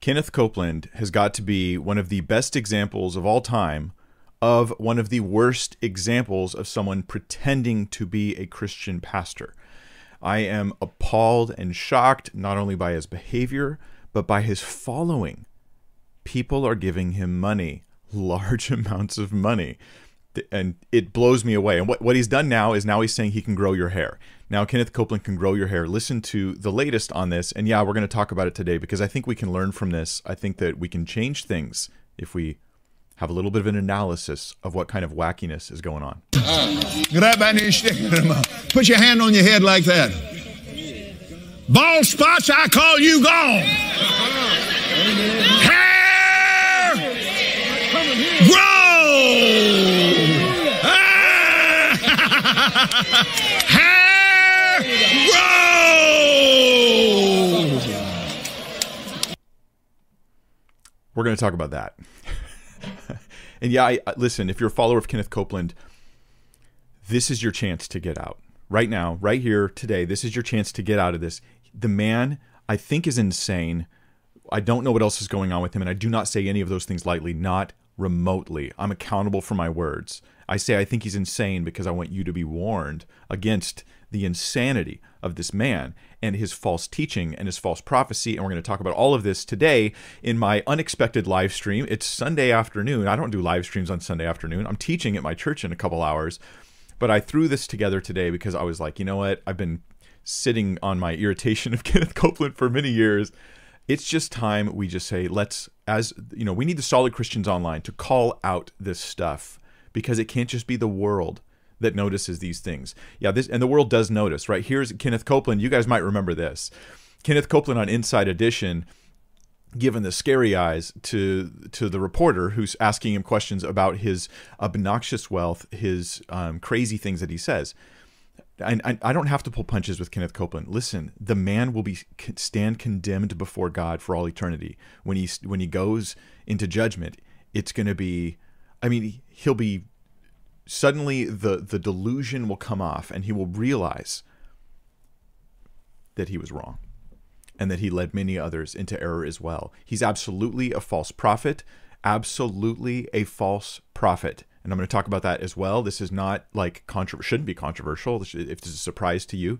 Kenneth Copeland has got to be one of the best examples of all time of one of the worst examples of someone pretending to be a Christian pastor. I am appalled and shocked not only by his behavior, but by his following. People are giving him money, large amounts of money. And it blows me away. And what, what he's done now is now he's saying he can grow your hair. Now, Kenneth Copeland can grow your hair. Listen to the latest on this. And yeah, we're going to talk about it today because I think we can learn from this. I think that we can change things if we have a little bit of an analysis of what kind of wackiness is going on. Put your hand on your head like that. Bald spots, I call you gone. Hair grow. Ah! We're going to talk about that. and yeah, I, listen, if you're a follower of Kenneth Copeland, this is your chance to get out. Right now, right here, today, this is your chance to get out of this. The man, I think, is insane. I don't know what else is going on with him, and I do not say any of those things lightly, not remotely. I'm accountable for my words. I say I think he's insane because I want you to be warned against the insanity of this man and his false teaching and his false prophecy. And we're going to talk about all of this today in my unexpected live stream. It's Sunday afternoon. I don't do live streams on Sunday afternoon. I'm teaching at my church in a couple hours. But I threw this together today because I was like, you know what? I've been sitting on my irritation of Kenneth Copeland for many years. It's just time we just say, let's, as you know, we need the solid Christians online to call out this stuff because it can't just be the world that notices these things. Yeah, this and the world does notice, right? Here's Kenneth Copeland. You guys might remember this. Kenneth Copeland on Inside Edition given the scary eyes to to the reporter who's asking him questions about his obnoxious wealth, his um, crazy things that he says. And I, I, don't have to pull punches with Kenneth Copeland. Listen, the man will be stand condemned before God for all eternity when he when he goes into judgment. It's going to be, I mean, he'll be suddenly the the delusion will come off and he will realize that he was wrong and that he led many others into error as well. He's absolutely a false prophet, absolutely a false prophet. And I'm going to talk about that as well. This is not like shouldn't be controversial. If this is a surprise to you,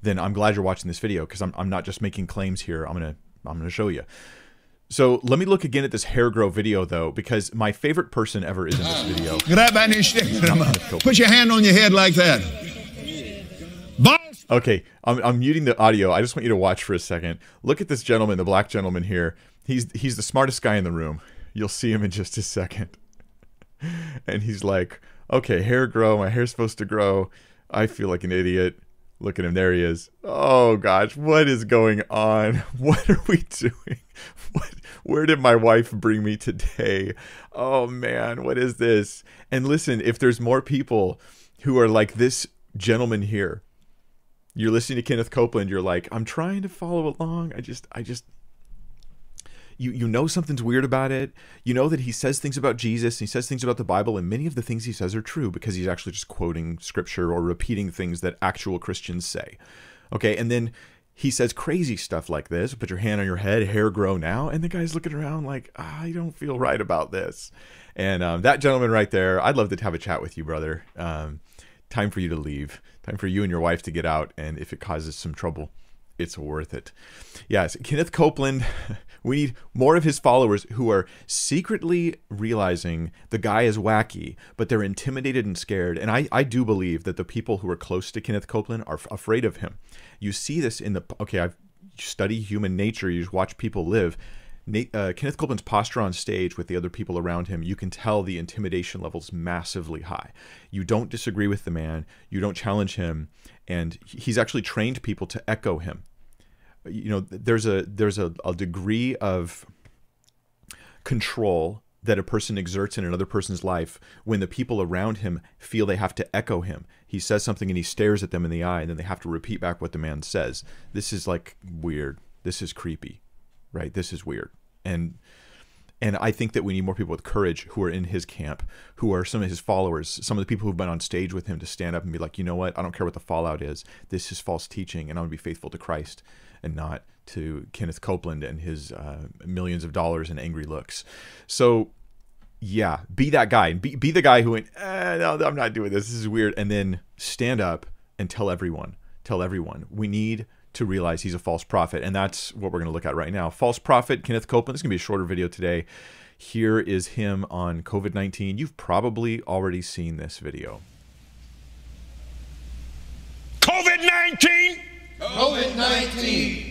then I'm glad you're watching this video because I'm, I'm not just making claims here. I'm to I'm going to show you. So let me look again at this hair grow video though, because my favorite person ever is in this video. Grab any stick. Put your hand on your head like that. Okay, I'm, I'm muting the audio. I just want you to watch for a second. Look at this gentleman, the black gentleman here. He's he's the smartest guy in the room. You'll see him in just a second. And he's like, "Okay, hair grow. My hair's supposed to grow. I feel like an idiot." Look at him. There he is. Oh gosh, what is going on? What are we doing? What where did my wife bring me today? Oh man, what is this? And listen, if there's more people who are like this gentleman here, you're listening to Kenneth Copeland, you're like, I'm trying to follow along. I just I just you you know something's weird about it. You know that he says things about Jesus, he says things about the Bible, and many of the things he says are true because he's actually just quoting scripture or repeating things that actual Christians say. Okay, and then he says crazy stuff like this put your hand on your head hair grow now and the guy's looking around like i don't feel right about this and um, that gentleman right there i'd love to have a chat with you brother um, time for you to leave time for you and your wife to get out and if it causes some trouble it's worth it. Yes kenneth copeland we need more of his followers who are secretly realizing the guy is wacky but they're intimidated and scared. And i, I do believe that the people who are close to kenneth copeland are afraid of him. You see this in the okay i've study human nature you just watch people live. Uh, Kenneth Copeland's posture on stage with the other people around him, you can tell the intimidation levels massively high. You don't disagree with the man, you don't challenge him, and he's actually trained people to echo him you know there's a there's a, a degree of control that a person exerts in another person's life when the people around him feel they have to echo him. He says something and he stares at them in the eye, and then they have to repeat back what the man says. This is like weird. This is creepy, right? This is weird. And And I think that we need more people with courage who are in his camp, who are some of his followers, some of the people who've been on stage with him to stand up and be like, you know what? I don't care what the fallout is. This is false teaching, and I'm to be faithful to Christ and not to Kenneth Copeland and his uh, millions of dollars and angry looks. So, yeah, be that guy. Be, be the guy who went, eh, no, I'm not doing this. This is weird. And then stand up and tell everyone, tell everyone. We need to realize he's a false prophet. And that's what we're going to look at right now. False prophet, Kenneth Copeland. This is going to be a shorter video today. Here is him on COVID 19. You've probably already seen this video. COVID 19? COVID 19.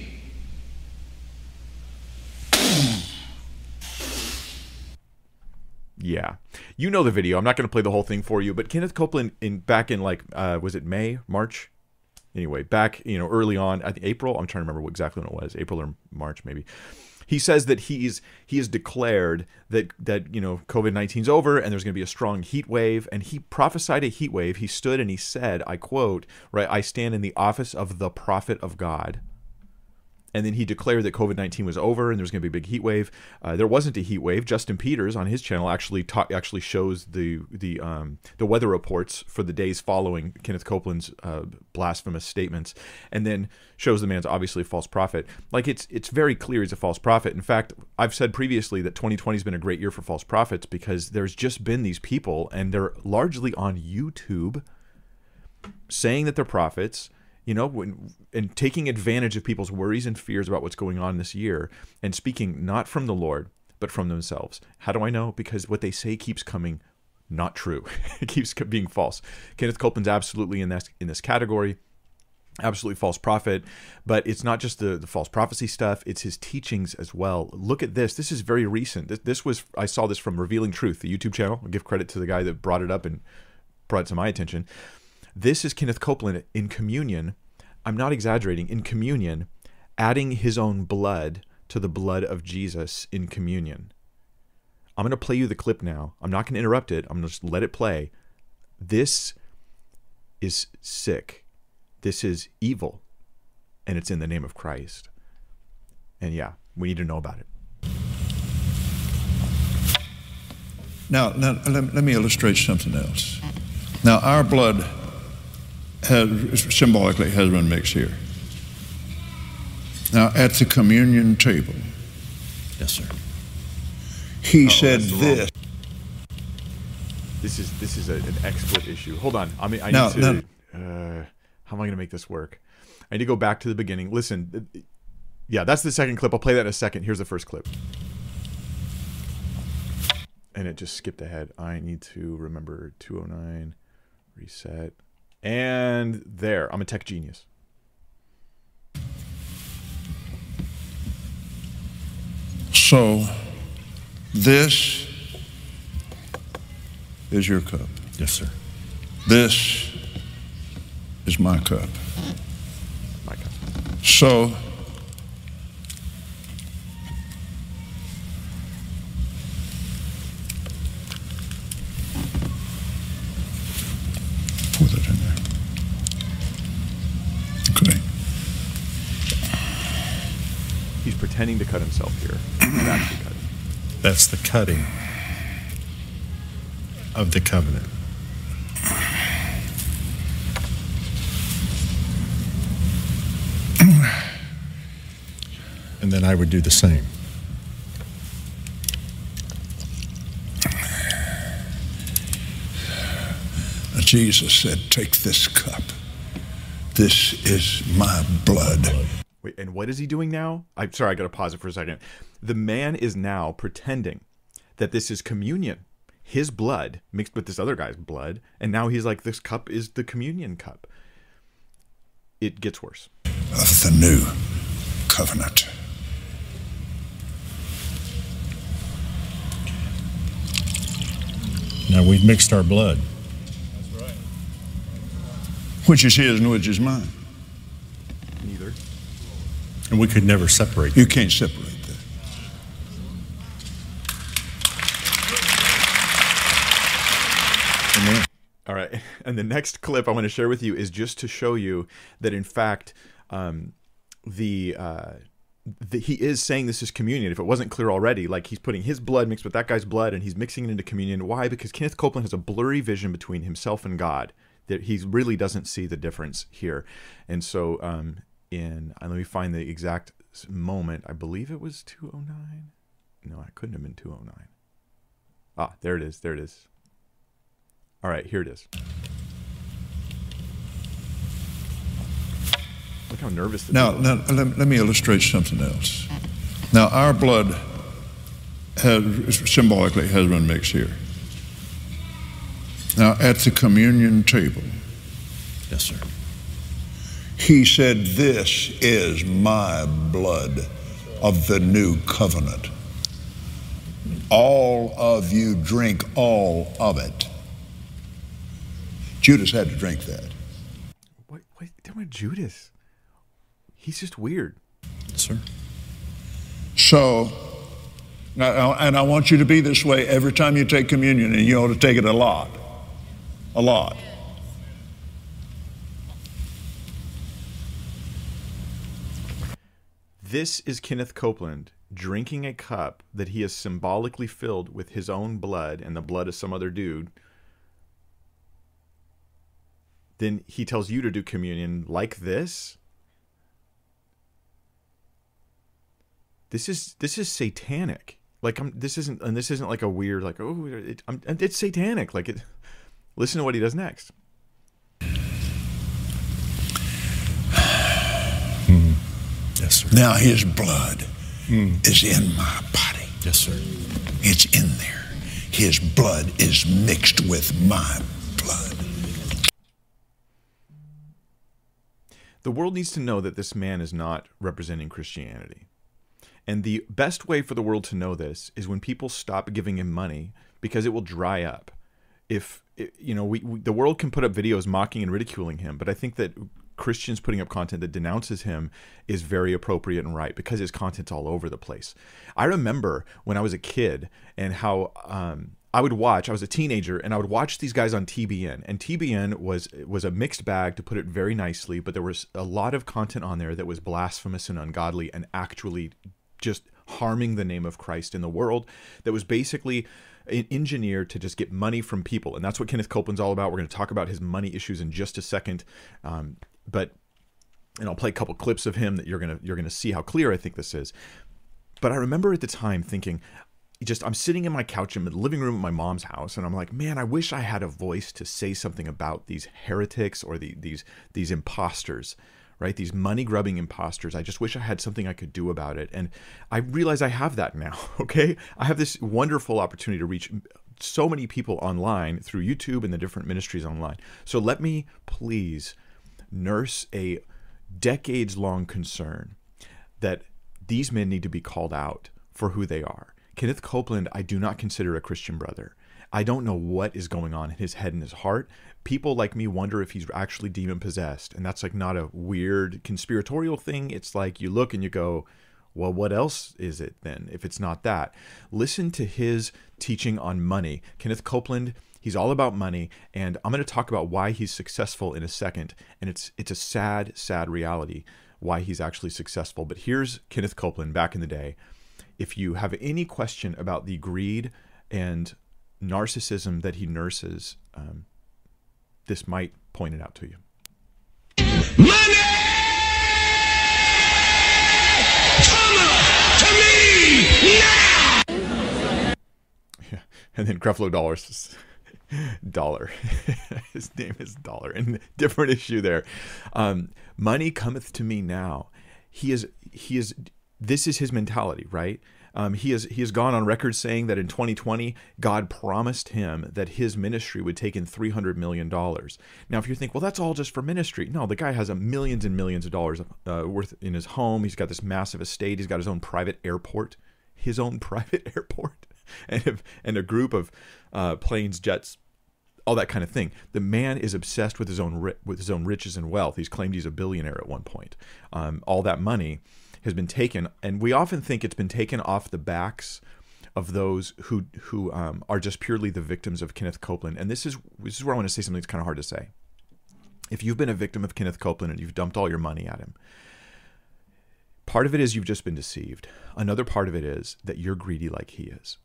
Yeah, you know the video. I'm not going to play the whole thing for you, but Kenneth Copeland in back in like uh, was it May, March? Anyway, back you know early on, I think April. I'm trying to remember what exactly when it was, April or March maybe. He says that he's he has declared that that you know COVID 19's over and there's going to be a strong heat wave, and he prophesied a heat wave. He stood and he said, I quote, right, I stand in the office of the prophet of God and then he declared that COVID nineteen was over and there was going to be a big heat wave. Uh, there wasn't a heat wave. Justin Peters on his channel actually ta- actually shows the the um, the weather reports for the days following Kenneth Copeland's uh, blasphemous statements, and then shows the man's obviously a false prophet. Like it's it's very clear he's a false prophet. In fact, I've said previously that 2020 has been a great year for false prophets because there's just been these people, and they're largely on YouTube saying that they're prophets you know, when, and taking advantage of people's worries and fears about what's going on this year and speaking not from the Lord, but from themselves. How do I know? Because what they say keeps coming not true. it keeps being false. Kenneth Copeland's absolutely in this in this category. Absolutely false prophet, but it's not just the, the false prophecy stuff, it's his teachings as well. Look at this. This is very recent. This, this was, I saw this from Revealing Truth, the YouTube channel. I'll give credit to the guy that brought it up and brought it to my attention. This is Kenneth Copeland in communion. I'm not exaggerating. In communion, adding his own blood to the blood of Jesus in communion. I'm going to play you the clip now. I'm not going to interrupt it. I'm going to just let it play. This is sick. This is evil. And it's in the name of Christ. And yeah, we need to know about it. Now, now let, let me illustrate something else. Now, our blood has symbolically has been mixed here. Now, at the communion table, Yes, sir. he said this. This is this is a, an expert issue. Hold on. I mean, I No, need to. Uh, how am I going to make this work? I need to go back to the beginning. Listen, yeah, that's the second clip. I'll play that in a second. Here's the first clip, and it just skipped ahead. I need to remember 209, reset, and there. I'm a tech genius. So, this is your cup. Yes, sir. This is my cup. My cup. So, pour that in there. Okay. To cut himself here. Cutting. That's the cutting of the covenant. And then I would do the same. Jesus said, Take this cup. This is my blood. Wait, and what is he doing now? I'm sorry, I got to pause it for a second. The man is now pretending that this is communion, his blood mixed with this other guy's blood, and now he's like, this cup is the communion cup. It gets worse. Of the new covenant. Now we've mixed our blood. Which is his and which is mine. Neither. And we could never separate. You can't separate that. All right. And the next clip I want to share with you is just to show you that, in fact, um, the uh, the, he is saying this is communion. If it wasn't clear already, like he's putting his blood mixed with that guy's blood and he's mixing it into communion. Why? Because Kenneth Copeland has a blurry vision between himself and God that he really doesn't see the difference here. And so, um, in let me find the exact moment. I believe it was 209. No, it couldn't have been 209. Ah, there it is. There it is. All right, here it is. Look how nervous the Now, now let, let me illustrate something else. Now, our blood has symbolically has been mixed here. Now, at the communion table, Yes, sir. He said, This is my blood of the new covenant. All of you drink all of it. Judas had to drink that. What? What? Damn it, Judas. He's just weird. Yes, sir. So, now, and I want you to be this way every time you take communion, and you ought to take it a lot. A lot. This is Kenneth Copeland drinking a cup that he has symbolically filled with his own blood and the blood of some other dude. Then he tells you to do communion like this. This is this is satanic. Like I'm. This isn't, and this isn't like a weird like oh, it, it's satanic. Like it. Listen to what he does next. Yes, sir. Now, his blood hmm. is in my body, Yes, sir. it's in there. His blood is mixed with my blood. The world needs to know that this man is not representing Christianity. And the best way for the world to know this is when people stop giving him money because it will dry up. If you know, we, we the world can put up videos mocking and ridiculing him, but I think that Christians putting up content that denounces him is very appropriate and right because his content's all over the place. I remember when I was a kid and how um, I would watch. I was a teenager and I would watch these guys on TBN, and TBN was was a mixed bag to put it very nicely. But there was a lot of content on there that was blasphemous and ungodly, and actually just harming the name of Christ in the world. That was basically engineered to just get money from people, and that's what Kenneth Copeland's all about. We're going to talk about his money issues in just a second, um, but and I'll play a couple clips of him that you're gonna you're gonna see how clear I think this is. But I remember at the time thinking, just I'm sitting in my couch in the living room of my mom's house, and I'm like, man, I wish I had a voice to say something about these heretics or the, these these imposters, right? These money grubbing imposters. I just wish I had something I could do about it, and I realize I have that now. Okay, I have this wonderful opportunity to reach so many people online through YouTube and the different ministries online. So let me please nurse a decades long concern that these men need to be called out for who they are. Kenneth Copeland, I do not consider a Christian brother. I don't know what is going on in his head and his heart. People like me wonder if he's actually demon possessed. And that's like not a weird conspiratorial thing. It's like you look and you go, well, what else is it then if it's not that? Listen to his teaching on money. Kenneth Copeland, he's all about money, and I'm going to talk about why he's successful in a second. And it's it's a sad, sad reality why he's actually successful. But here's Kenneth Copeland back in the day. If you have any question about the greed and narcissism that he nurses, um, this might point it out to you. Money! Come to me now! Yeah. And then Creflo Dollars Dollar. His name is Dollar. And different issue there. Um, money cometh to me now. He is he is this is his mentality, right? Um, he has he has gone on record saying that in 2020 God promised him that his ministry would take in 300 million dollars. Now, if you think, well, that's all just for ministry, no, the guy has a millions and millions of dollars uh, worth in his home. He's got this massive estate. He's got his own private airport, his own private airport, and if, and a group of uh, planes, jets, all that kind of thing. The man is obsessed with his own ri- with his own riches and wealth. He's claimed he's a billionaire at one point. Um, all that money has been taken, and we often think it's been taken off the backs of those who who um, are just purely the victims of Kenneth Copeland. And this is this is where I want to say something that's kind of hard to say. If you've been a victim of Kenneth Copeland and you've dumped all your money at him, Part of it is you've just been deceived. Another part of it is that you're greedy like he is.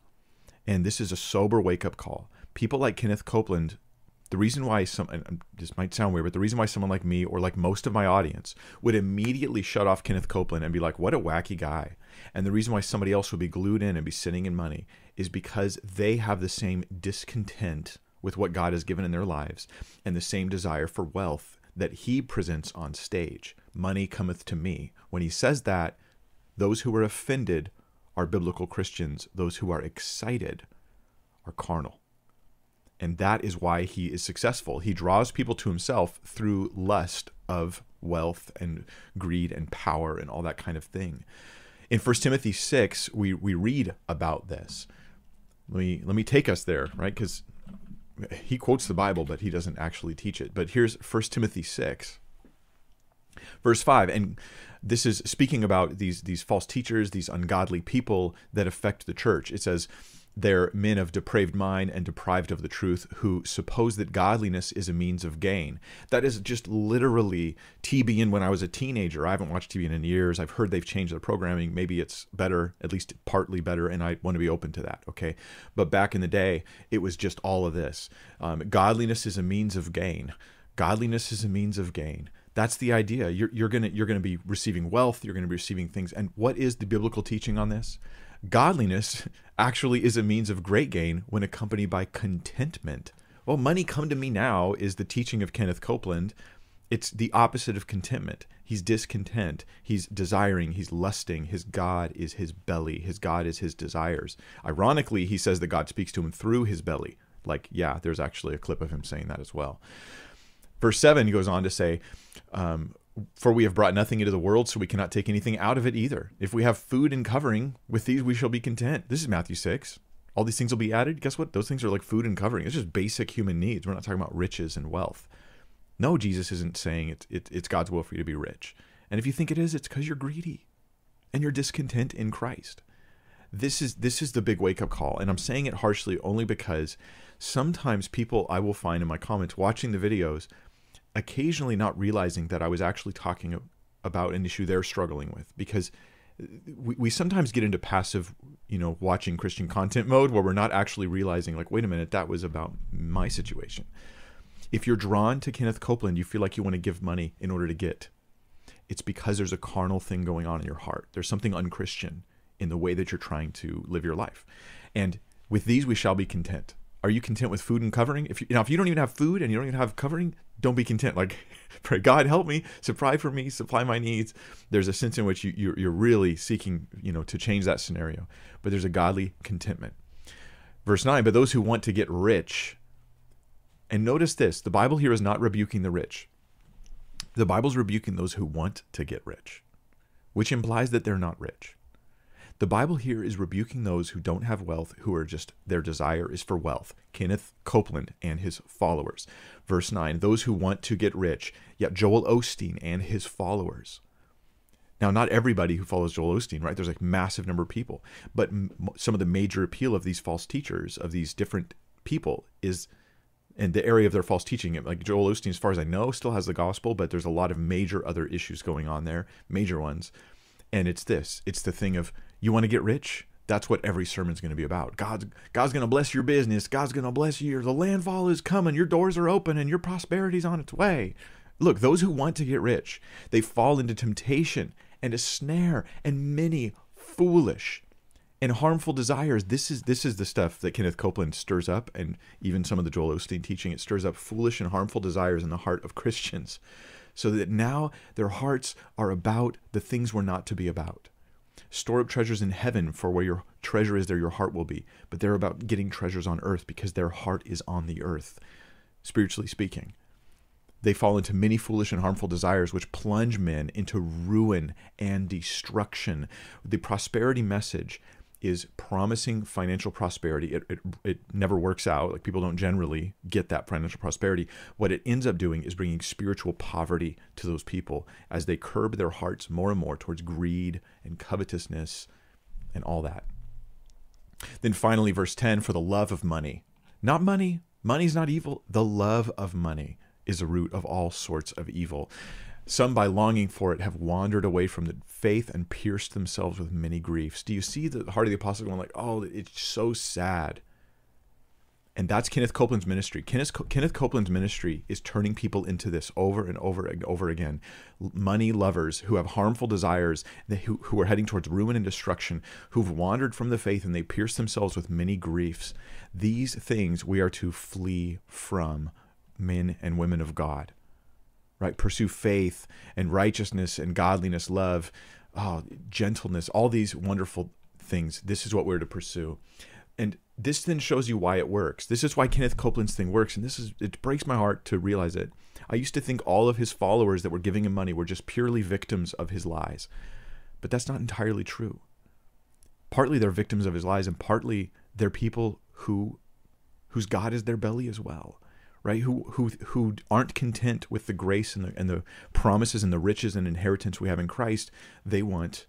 And this is a sober wake up call. People like Kenneth Copeland, the reason why some, and um, this might sound weird, but the reason why someone like me or like most of my audience would immediately shut off Kenneth Copeland and be like, what a wacky guy. And the reason why somebody else would be glued in and be sitting in money is because they have the same discontent with what God has given in their lives and the same desire for wealth that he presents on stage. Money cometh to me. When he says that, those who are offended are biblical Christians. Those who are excited are carnal. And that is why he is successful. He draws people to himself through lust of wealth and greed and power and all that kind of thing. In 1 Timothy 6, we, we read about this. Let me, let me take us there, right? Because he quotes the Bible, but he doesn't actually teach it. But here's 1 Timothy 6, verse 5. And this is speaking about these, these false teachers, these ungodly people that affect the church. It says, they're men of depraved mind and deprived of the truth who suppose that godliness is a means of gain. That is just literally TBN when I was a teenager. I haven't watched TBN in years. I've heard they've changed their programming. Maybe it's better, at least partly better, and I want to be open to that. Okay. But back in the day, it was just all of this. Um, godliness is a means of gain. Godliness is a means of gain. That's the idea. You're, you're gonna you're gonna be receiving wealth. You're gonna be receiving things. And what is the biblical teaching on this? Godliness actually is a means of great gain when accompanied by contentment. Well, money come to me now is the teaching of Kenneth Copeland. It's the opposite of contentment. He's discontent. He's desiring. He's lusting. His God is his belly. His God is his desires. Ironically, he says that God speaks to him through his belly. Like, yeah, there's actually a clip of him saying that as well. Verse 7 goes on to say, um, for we have brought nothing into the world, so we cannot take anything out of it either. If we have food and covering, with these we shall be content. This is Matthew 6. All these things will be added. Guess what? Those things are like food and covering. It's just basic human needs. We're not talking about riches and wealth. No, Jesus isn't saying it's, it, it's God's will for you to be rich. And if you think it is, it's because you're greedy and you're discontent in Christ. This is this is the big wake up call, and I'm saying it harshly only because sometimes people I will find in my comments watching the videos occasionally not realizing that I was actually talking about an issue they're struggling with because uh, we, we sometimes get into passive, you know, watching Christian content mode where we're not actually realizing, like, wait a minute, that was about my situation. If you're drawn to Kenneth Copeland, you feel like you want to give money in order to get. It's because there's a carnal thing going on in your heart. There's something unchristian in the way that you're trying to live your life. And with these we shall be content. Are you content with food and covering? If you, now, if you don't even have food and you don't even have covering, don't be content. Like, pray God help me, supply for me, supply my needs. There's a sense in which you, you're, you're really seeking, you know, to change that scenario. But there's a godly contentment. Verse nine. But those who want to get rich, and notice this: the Bible here is not rebuking the rich. The Bible's rebuking those who want to get rich, which implies that they're not rich. The Bible here is rebuking those who don't have wealth, who are just, their desire is for wealth. Kenneth Copeland and his followers. Verse 9, those who want to get rich, yet Joel Osteen and his followers. Now, not everybody who follows Joel Osteen, right? There's like massive number of people, but m- some of the major appeal of these false teachers, of these different people, is in the area of their false teaching. Like Joel Osteen, as far as I know, still has the gospel, but there's a lot of major other issues going on there, major ones. And it's this: it's the thing of you want to get rich? That's what every sermon's going to be about. God's God's going to bless your business. God's going to bless you. The landfall is coming. Your doors are open and your prosperity's on its way. Look, those who want to get rich, they fall into temptation and a snare and many foolish and harmful desires. This is this is the stuff that Kenneth Copeland stirs up, and even some of the Joel Osteen teaching. It stirs up foolish and harmful desires in the heart of Christians, so that now their hearts are about the things we're not to be about. Store up treasures in heaven, for where your treasure is, there your heart will be. But they're about getting treasures on earth because their heart is on the earth, spiritually speaking. They fall into many foolish and harmful desires which plunge men into ruin and destruction. The prosperity message is promising financial prosperity. It, it, it never works out. Like people don't generally get that financial prosperity. What it ends up doing is bringing spiritual poverty to those people as they curb their hearts more and more towards greed and covetousness and all that. Then finally, verse 10 for the love of money. Not money. Money's not evil. The love of money is the root of all sorts of evil. Some, by longing for it, have wandered away from the faith and pierced themselves with many griefs. Do you see the heart of the apostle going like, "Oh, it's so sad." And that's Kenneth Copeland's ministry. Kenneth, Kenneth Copeland's ministry is turning people into this over and over and over again. Money lovers who have harmful desires, who, who are heading towards ruin and destruction, who've wandered from the faith and they pierce themselves with many griefs. These things we are to flee from, men and women of God. Right? Pursue faith and righteousness and godliness, love, oh, gentleness, all these wonderful things. This is what we're to pursue. And this then shows you why it works. This is why Kenneth Copeland's thing works, and this is it breaks my heart to realize it. I used to think all of his followers that were giving him money were just purely victims of his lies. But that's not entirely true. Partly they're victims of his lies and partly they're people who whose God is their belly as well. Right? Who who who aren't content with the grace and the and the promises and the riches and inheritance we have in Christ. They want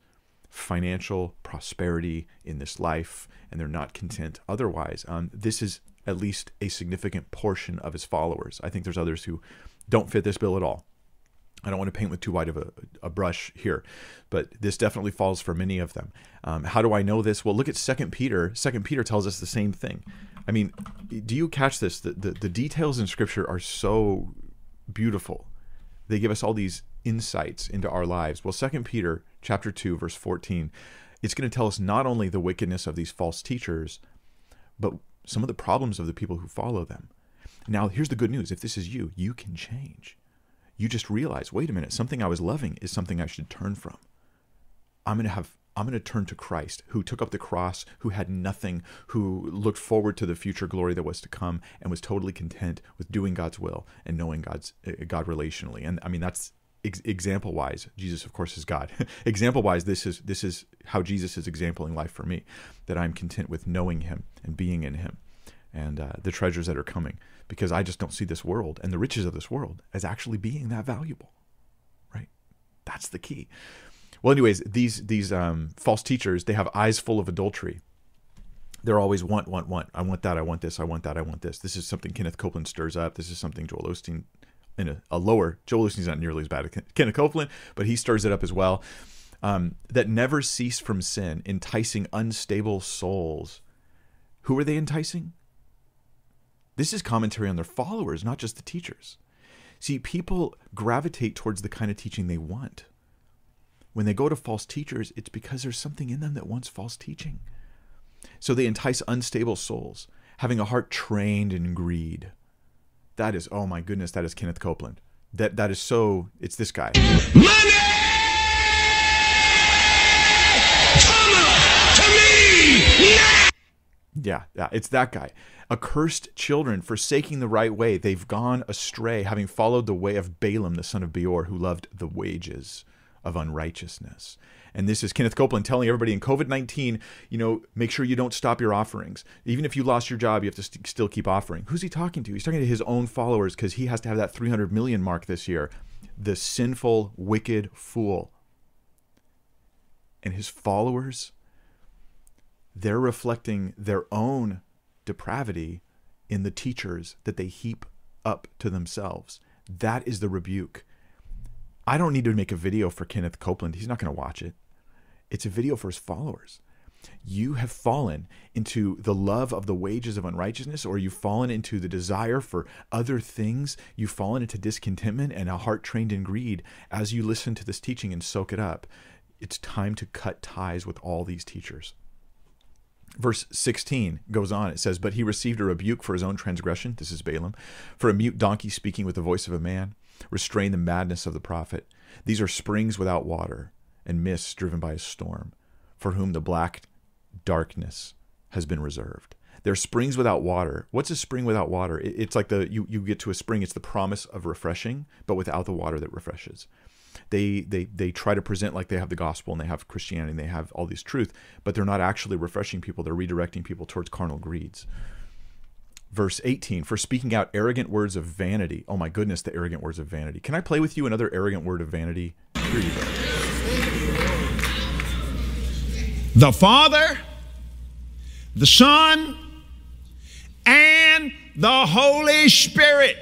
financial prosperity in this life and they're not content otherwise. Um, this is at least a significant portion of his followers. I think there's others who don't fit this bill at all. I don't want to paint with too wide of a, a brush here, but this definitely falls for many of them. Um, how do I know this? Well, look at Second Peter. Second Peter tells us the same thing. I mean, do you catch this? The, the, the details in Scripture are so beautiful. They give us all these insights into our lives. Well, Second Peter chapter 2 verse 14 it's going to tell us not only the wickedness of these false teachers, but some of the problems of the people who follow them. Now, here's the good news if this is you, you can change. You just realize, wait a minute, something I was loving is something I should turn from. I'm going to have I'm going to turn to Christ, who took up the cross, who had nothing, who looked forward to the future glory that was to come, and was totally content with doing God's will and knowing God's God relationally. And I mean, that's ex- example wise jesus of course is god. Example wise this is this is how jesus is exampling life for me that i'm content with knowing him and being in him and uh, the treasures that are coming because i just don't see this world and the riches of this world as actually being that valuable right? That's the key well anyways these these um, false teachers they have eyes full of adultery they're always want want want i want that i want this i want that i want this this is something kenneth copeland stirs up this is something joel osteen in a, a lower. Joel Osteen's not nearly as bad as Kenneth Copeland, but he stirs it up as well. Um, that never cease from sin, enticing unstable souls. Who are they enticing? This is commentary on their followers, not just the teachers. See, people gravitate towards the kind of teaching they want. When they go to false teachers, it's because there's something in them that wants false teaching. So they entice unstable souls, having a heart trained in greed that is oh my goodness, that is Kenneth Copeland. That that is so it's this guy. Money! Come to me now! Yeah, yeah, it's that guy. Accursed children, forsaking the right way, they've gone astray, having followed the way of Balaam, the son of Beor, who loved the wages of unrighteousness. And this is Kenneth Copeland telling everybody in COVID 19, you know, make sure you don't stop your offerings. Even if you lost your job, you have to st- still keep offering. Who's he talking to? He's talking to his own followers because he has to have that 300 million mark this year. The sinful, wicked fool. And his followers, they're reflecting their own depravity in the teachers that they heap up to themselves. That is the rebuke. I don't need to make a video for Kenneth Copeland. He's not going to watch it. It's a video for his followers. You have fallen into the love of the wages of unrighteousness, or you've fallen into the desire for other things. You've fallen into discontentment and a heart trained in greed as you listen to this teaching and soak it up. It's time to cut ties with all these teachers. Verse 16 goes on. It says, But he received a rebuke for his own transgression. This is Balaam. For a mute donkey speaking with the voice of a man restrain the madness of the prophet. These are springs without water and mists driven by a storm, for whom the black darkness has been reserved. They're springs without water. What's a spring without water? It's like the you, you get to a spring, it's the promise of refreshing, but without the water that refreshes. They they they try to present like they have the gospel and they have Christianity and they have all these truth, but they're not actually refreshing people. They're redirecting people towards carnal greeds verse 18 for speaking out arrogant words of vanity oh my goodness the arrogant words of vanity can i play with you another arrogant word of vanity here you go the father the son and the holy spirit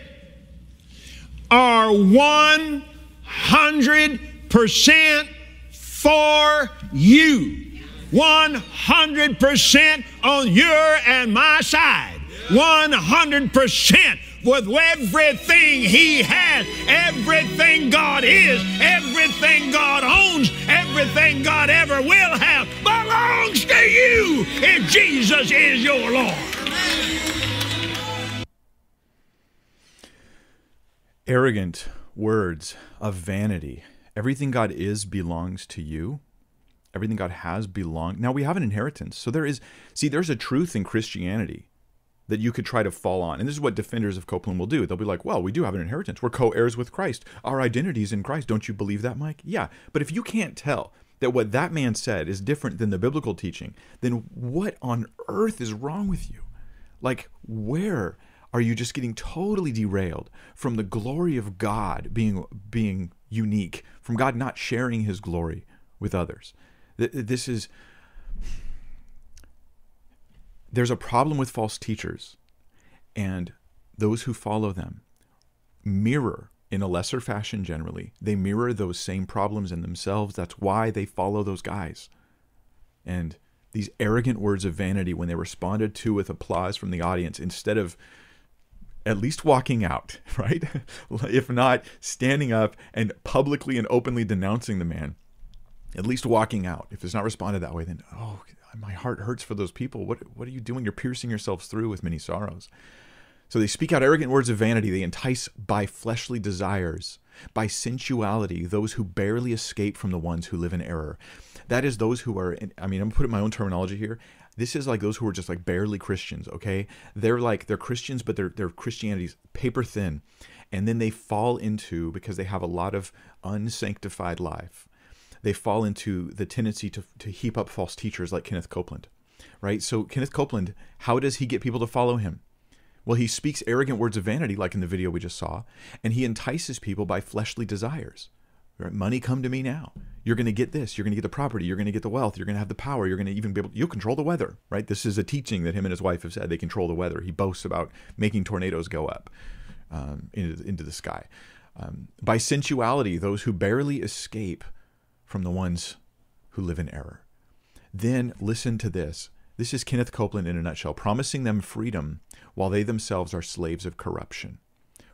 are 100% for you. 100% on your and my side. 100% with everything He has, everything God is, everything God owns, everything God ever will have belongs to you if Jesus is your Lord. arrogant words of vanity. Everything God is belongs to you. Everything God has belong. Now we have an inheritance. So there is see there's a truth in Christianity that you could try to fall on. And this is what defenders of Copeland will do. They'll be like, "Well, we do have an inheritance. We're co-heirs with Christ. Our identity is in Christ. Don't you believe that, Mike?" Yeah. But if you can't tell that what that man said is different than the biblical teaching, then what on earth is wrong with you? Like where are you just getting totally derailed from the glory of God being being unique, from God not sharing his glory with others? This is there's a problem with false teachers and those who follow them mirror in a lesser fashion generally they mirror those same problems in themselves. That's why they follow those guys. And these arrogant words of vanity when they responded to with applause from the audience instead of at least walking out right? If not standing up and publicly and openly denouncing the man at least walking out. If it's not responded that way, then oh, my heart hurts for those people. What what are you doing? You're piercing yourselves through with many sorrows. So they speak out arrogant words of vanity. They entice by fleshly desires, by sensuality, those who barely escape from the ones who live in error. That is those who are. I mean, I'm putting my own terminology here. This is like those who are just like barely Christians. Okay, they're like they're Christians, but their their Christianity's paper thin, and then they fall into because they have a lot of unsanctified life they fall into the tendency to, to heap up false teachers like Kenneth Copeland, right? So, Kenneth Copeland, how does he get people to follow him? Well, he speaks arrogant words of vanity, like in the video we just saw, and he entices people by fleshly desires. Right? Money, come to me now. You're going to get this. You're going to get the property. You're going to get the wealth. You're going to have the power. You're going to even be able. To, You'll control the weather, right? This is a teaching that him and his wife have said. They control the weather. He boasts about making tornadoes go up um, into into the sky. Um, by sensuality, those who barely escape from the ones who live in error. Then listen to this. This is Kenneth Copeland in a nutshell, promising them freedom while they themselves are slaves of corruption.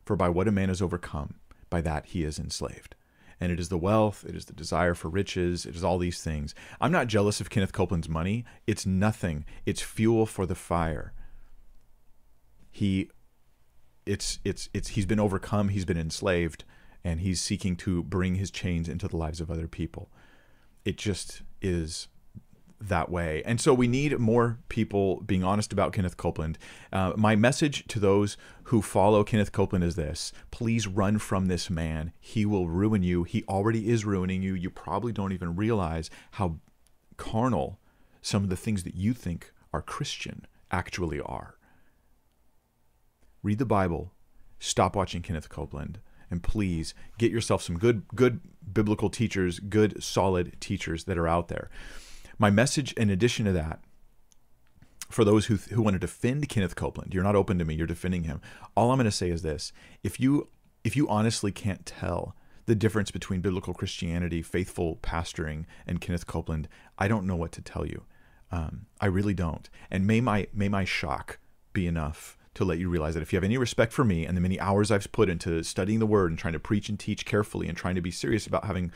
For by what a man is overcome, by that he is enslaved. And it is the wealth, it is the desire for riches, it is all these things. I'm not jealous of Kenneth Copeland's money. It's nothing. It's fuel for the fire. He it's it's it's he's been overcome, he's been enslaved, and he's seeking to bring his chains into the lives of other people. It just is that way. And so we need more people being honest about Kenneth Copeland. Uh, my message to those who follow Kenneth Copeland is this please run from this man. He will ruin you. He already is ruining you. You probably don't even realize how carnal some of the things that you think are Christian actually are. Read the Bible. Stop watching Kenneth Copeland and please get yourself some good good biblical teachers, good solid teachers that are out there. My message in addition to that for those who who want to defend Kenneth Copeland, you're not open to me, you're defending him. All I'm going to say is this. If you if you honestly can't tell the difference between biblical Christianity, faithful pastoring, and Kenneth Copeland, I don't know what to tell you. Um, I really don't. And may my may my shock be enough to let you realize that if you have any respect for me and the many hours I've put into studying the Word and trying to preach and teach carefully and trying to be serious about having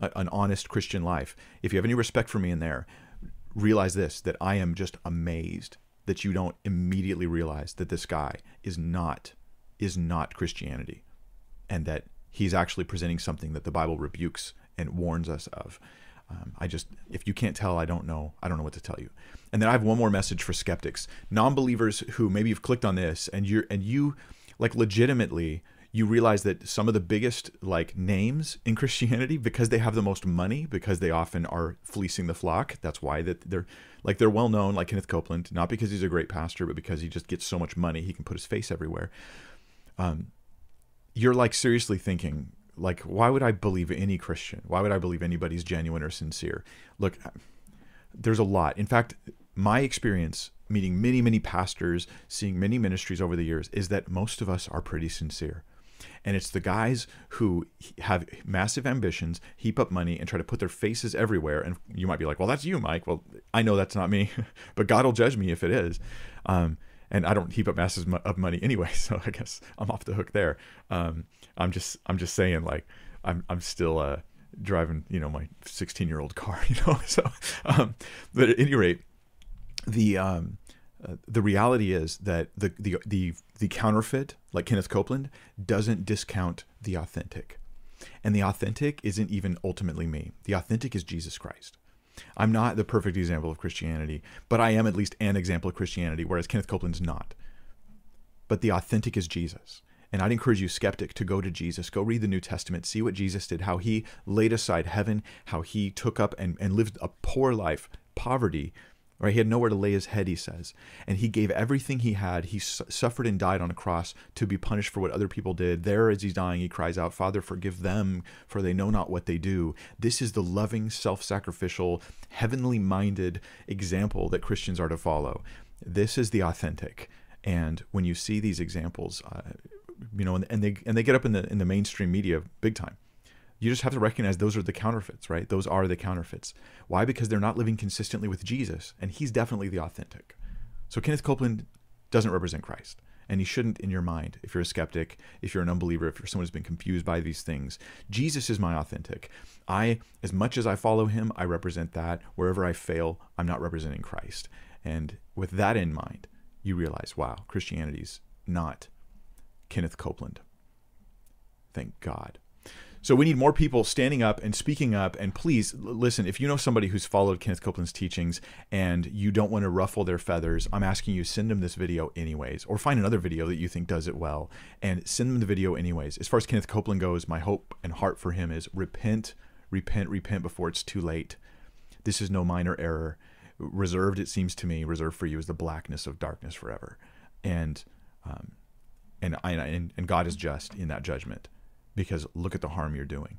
a, an honest Christian life, if you have any respect for me in there, realize this that I am just amazed that you don't immediately realize that this guy is not is not Christianity and that he's actually presenting something that the Bible rebukes and warns us of. Um, I just, if you can't tell, I don't know. I don't know what to tell you. And then I have one more message for skeptics, non-believers who maybe you've clicked on this and you're and you like legitimately you realize that some of the biggest like names in Christianity because they have the most money because they often are fleecing the flock. That's why that they're like they're well known like Kenneth Copeland, not because he's a great pastor, but because he just gets so much money he can put his face everywhere. Um, you're like seriously thinking like why would i believe any christian why would i believe anybody's genuine or sincere look there's a lot in fact my experience meeting many many pastors seeing many ministries over the years is that most of us are pretty sincere and it's the guys who have massive ambitions, heap up money, and try to put their faces everywhere. And you might be like, "Well, that's you, Mike." Well, I know that's not me, but God will judge me if it is. Um, and I don't heap up masses of money anyway, so I guess I'm off the hook there. Um, I'm just I'm just saying like I'm I'm still uh, driving you know my 16 year old car, you know. So, um, but at any rate, the um, uh, the reality is that the, the the the counterfeit, like Kenneth Copeland, doesn't discount the authentic, and the authentic isn't even ultimately me. The authentic is Jesus Christ. I'm not the perfect example of Christianity, but I am at least an example of Christianity, whereas Kenneth Copeland's not. But the authentic is Jesus. And I'd encourage you, skeptic, to go to Jesus. Go read the New Testament, see what Jesus did, how he laid aside heaven, how he took up and, and lived a poor life, poverty, right? He had nowhere to lay his head, he says. And he gave everything he had. He su- suffered and died on a cross to be punished for what other people did. There, as he's dying, he cries out, Father, forgive them, for they know not what they do. This is the loving, self sacrificial, heavenly minded example that Christians are to follow. This is the authentic. And when you see these examples, uh, you know, and, and they and they get up in the in the mainstream media big time. You just have to recognize those are the counterfeits, right? Those are the counterfeits. Why? Because they're not living consistently with Jesus, and he's definitely the authentic. So Kenneth Copeland doesn't represent Christ, and he shouldn't in your mind if you're a skeptic, if you're an unbeliever, if you're someone who's been confused by these things. Jesus is my authentic. I, as much as I follow him, I represent that. Wherever I fail, I'm not representing Christ. And with that in mind, you realize, wow, Christianity's not Kenneth Copeland. Thank God. So we need more people standing up and speaking up. And please listen, if you know somebody who's followed Kenneth Copeland's teachings and you don't want to ruffle their feathers, I'm asking you send them this video anyways, or find another video that you think does it well and send them the video anyways. As far as Kenneth Copeland goes, my hope and heart for him is repent, repent, repent before it's too late. This is no minor error. Reserved, it seems to me, reserved for you is the blackness of darkness forever. And um, and, and and God is just in that judgment because look at the harm you're doing.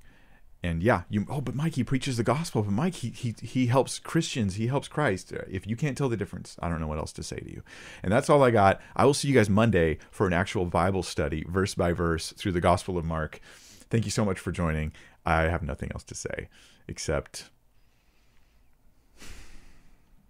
And yeah, you oh, but Mike he preaches the gospel, but Mike he he he helps Christians, he helps Christ. Uh, if you can't tell the difference, I don't know what else to say to you. And that's all I got. I will see you guys Monday for an actual Bible study, verse by verse, through the Gospel of Mark. Thank you so much for joining. I have nothing else to say except